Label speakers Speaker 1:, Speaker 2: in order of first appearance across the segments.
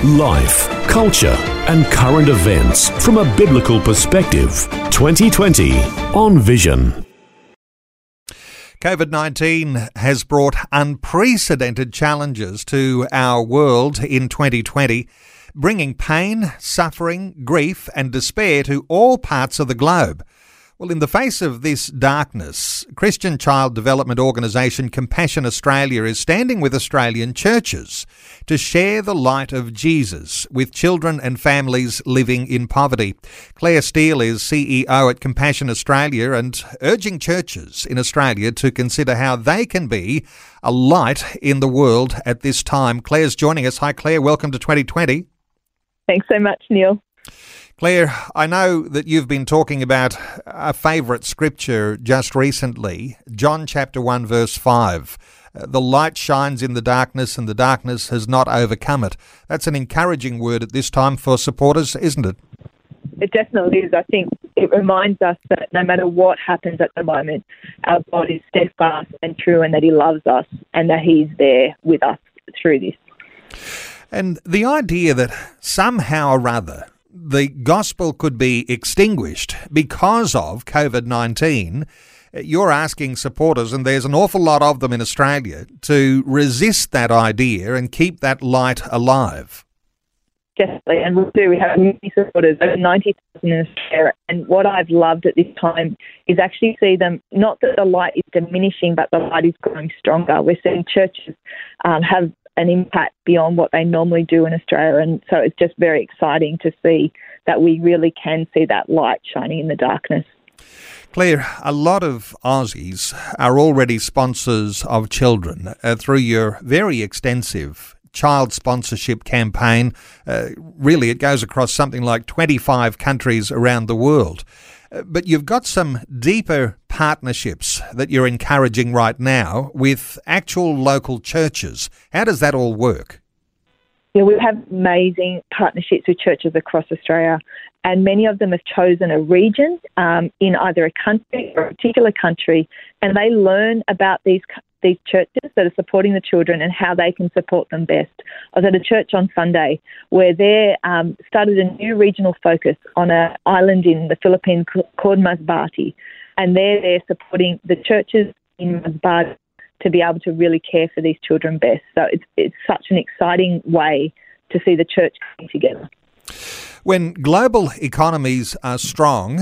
Speaker 1: Life, culture, and current events from a biblical perspective. 2020 on Vision.
Speaker 2: COVID 19 has brought unprecedented challenges to our world in 2020, bringing pain, suffering, grief, and despair to all parts of the globe. Well, in the face of this darkness, Christian child development organisation Compassion Australia is standing with Australian churches to share the light of Jesus with children and families living in poverty. Claire Steele is CEO at Compassion Australia and urging churches in Australia to consider how they can be a light in the world at this time. Claire's joining us. Hi, Claire. Welcome to 2020.
Speaker 3: Thanks so much, Neil.
Speaker 2: Claire, I know that you've been talking about a favourite scripture just recently, John chapter 1, verse 5. Uh, the light shines in the darkness, and the darkness has not overcome it. That's an encouraging word at this time for supporters, isn't it?
Speaker 3: It definitely is. I think it reminds us that no matter what happens at the moment, our God is steadfast and true, and that He loves us, and that He's there with us through this.
Speaker 2: And the idea that somehow or other the gospel could be extinguished because of COVID 19, you're asking supporters, and there's an awful lot of them in Australia, to resist that idea and keep that light alive.
Speaker 3: Definitely, and we do. We have many supporters, over 90,000 in Australia. And what I've loved at this time is actually see them, not that the light is diminishing, but the light is growing stronger. We're seeing churches um, have an impact beyond what they normally do in Australia. And so it's just very exciting to see that we really can see that light shining in the darkness.
Speaker 2: Claire, a lot of Aussies are already sponsors of children uh, through your very extensive child sponsorship campaign. Uh, really, it goes across something like 25 countries around the world. But you've got some deeper partnerships that you're encouraging right now with actual local churches. How does that all work?
Speaker 3: Yeah, we have amazing partnerships with churches across Australia, and many of them have chosen a region um, in either a country or a particular country, and they learn about these these churches that are supporting the children and how they can support them best. I was at a church on Sunday where they um, started a new regional focus on an island in the Philippines called Masbate, and they're there supporting the churches in Masbate to be able to really care for these children best. So it's it's such an exciting way to see the church coming together.
Speaker 2: When global economies are strong,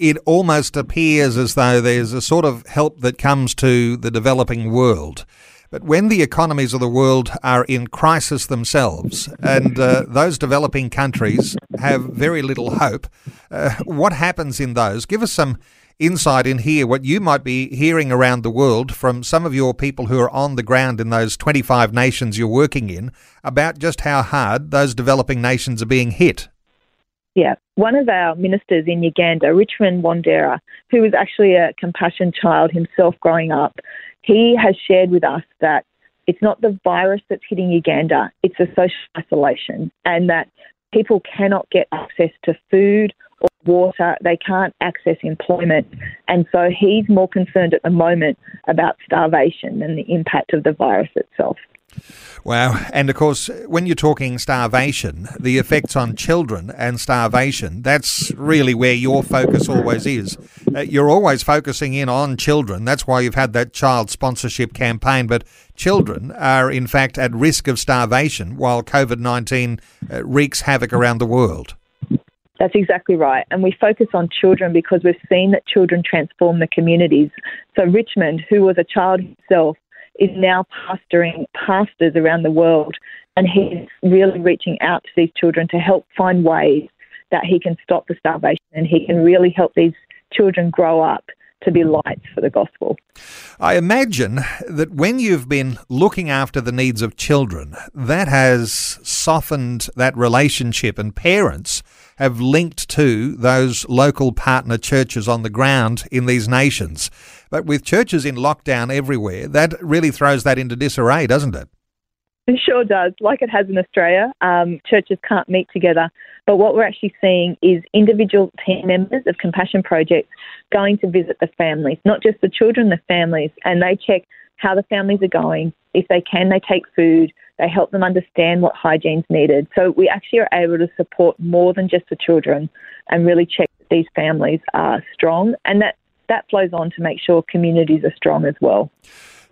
Speaker 2: it almost appears as though there's a sort of help that comes to the developing world. But when the economies of the world are in crisis themselves and uh, those developing countries have very little hope, uh, what happens in those? Give us some insight in here, what you might be hearing around the world from some of your people who are on the ground in those 25 nations you're working in about just how hard those developing nations are being hit.
Speaker 3: Yeah, one of our ministers in Uganda, Richmond Wandera, who was actually a compassion child himself growing up, he has shared with us that it's not the virus that's hitting Uganda, it's the social isolation, and that people cannot get access to food or water, they can't access employment. And so he's more concerned at the moment about starvation than the impact of the virus itself.
Speaker 2: Wow. And of course, when you're talking starvation, the effects on children and starvation, that's really where your focus always is. Uh, you're always focusing in on children. That's why you've had that child sponsorship campaign. But children are, in fact, at risk of starvation while COVID 19 uh, wreaks havoc around the world.
Speaker 3: That's exactly right. And we focus on children because we've seen that children transform the communities. So, Richmond, who was a child himself, is now pastoring pastors around the world, and he's really reaching out to these children to help find ways that he can stop the starvation and he can really help these children grow up to be lights for the gospel.
Speaker 2: I imagine that when you've been looking after the needs of children, that has softened that relationship, and parents have linked to those local partner churches on the ground in these nations. But with churches in lockdown everywhere, that really throws that into disarray, doesn't it?
Speaker 3: It sure does, like it has in Australia. Um, churches can't meet together. But what we're actually seeing is individual team members of Compassion Projects going to visit the families, not just the children, the families, and they check how the families are going. If they can, they take food. They help them understand what hygiene's needed. So we actually are able to support more than just the children and really check that these families are strong. And that, that flows on to make sure communities are strong as well.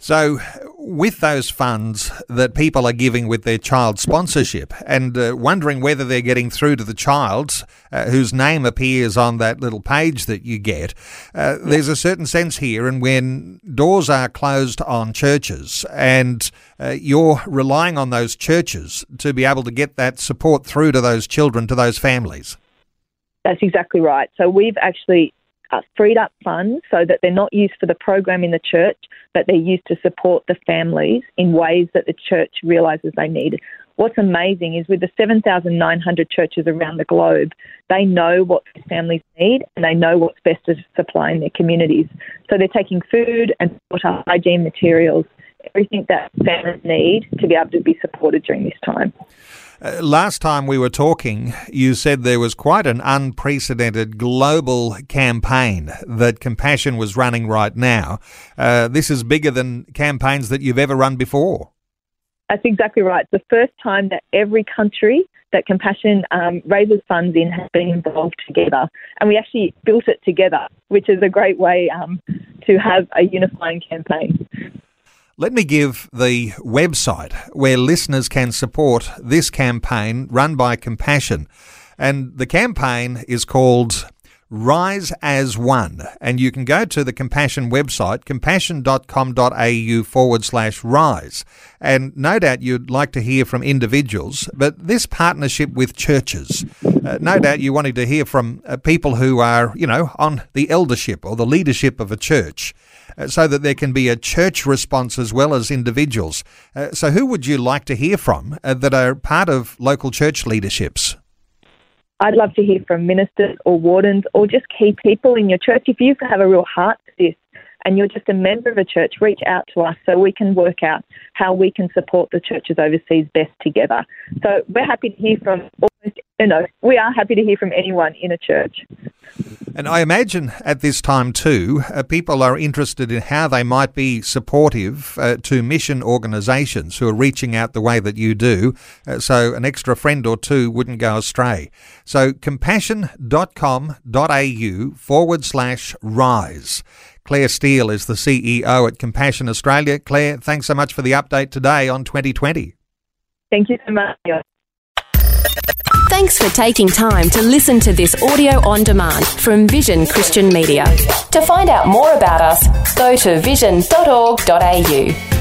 Speaker 2: So, with those funds that people are giving with their child sponsorship and uh, wondering whether they're getting through to the child uh, whose name appears on that little page that you get, uh, there's a certain sense here. And when doors are closed on churches and uh, you're relying on those churches to be able to get that support through to those children, to those families.
Speaker 3: That's exactly right. So, we've actually uh, freed up funds so that they're not used for the program in the church, but they're used to support the families in ways that the church realises they need. What's amazing is with the 7,900 churches around the globe, they know what these families need and they know what's best to supply in their communities. So they're taking food and water, hygiene materials, everything that families need to be able to be supported during this time.
Speaker 2: Uh, last time we were talking, you said there was quite an unprecedented global campaign that Compassion was running right now. Uh, this is bigger than campaigns that you've ever run before.
Speaker 3: That's exactly right. the first time that every country that Compassion um, raises funds in has been involved together. And we actually built it together, which is a great way um, to have a unifying campaign.
Speaker 2: Let me give the website where listeners can support this campaign run by Compassion. And the campaign is called Rise as One. And you can go to the Compassion website, compassion.com.au forward slash rise. And no doubt you'd like to hear from individuals, but this partnership with churches, uh, no doubt you wanted to hear from uh, people who are, you know, on the eldership or the leadership of a church. Uh, so that there can be a church response as well as individuals. Uh, so, who would you like to hear from uh, that are part of local church leaderships?
Speaker 3: I'd love to hear from ministers or wardens or just key people in your church. If you have a real heart for this and you're just a member of a church, reach out to us so we can work out how we can support the churches overseas best together. So we're happy to hear from almost, you know, we are happy to hear from anyone in a church.
Speaker 2: And I imagine at this time too, uh, people are interested in how they might be supportive uh, to mission organisations who are reaching out the way that you do, uh, so an extra friend or two wouldn't go astray. So compassion.com.au forward slash rise. Claire Steele is the CEO at Compassion Australia. Claire, thanks so much for the update today on 2020.
Speaker 3: Thank you so much.
Speaker 4: Thanks for taking time to listen to this audio on demand from Vision Christian Media. To find out more about us, go to vision.org.au.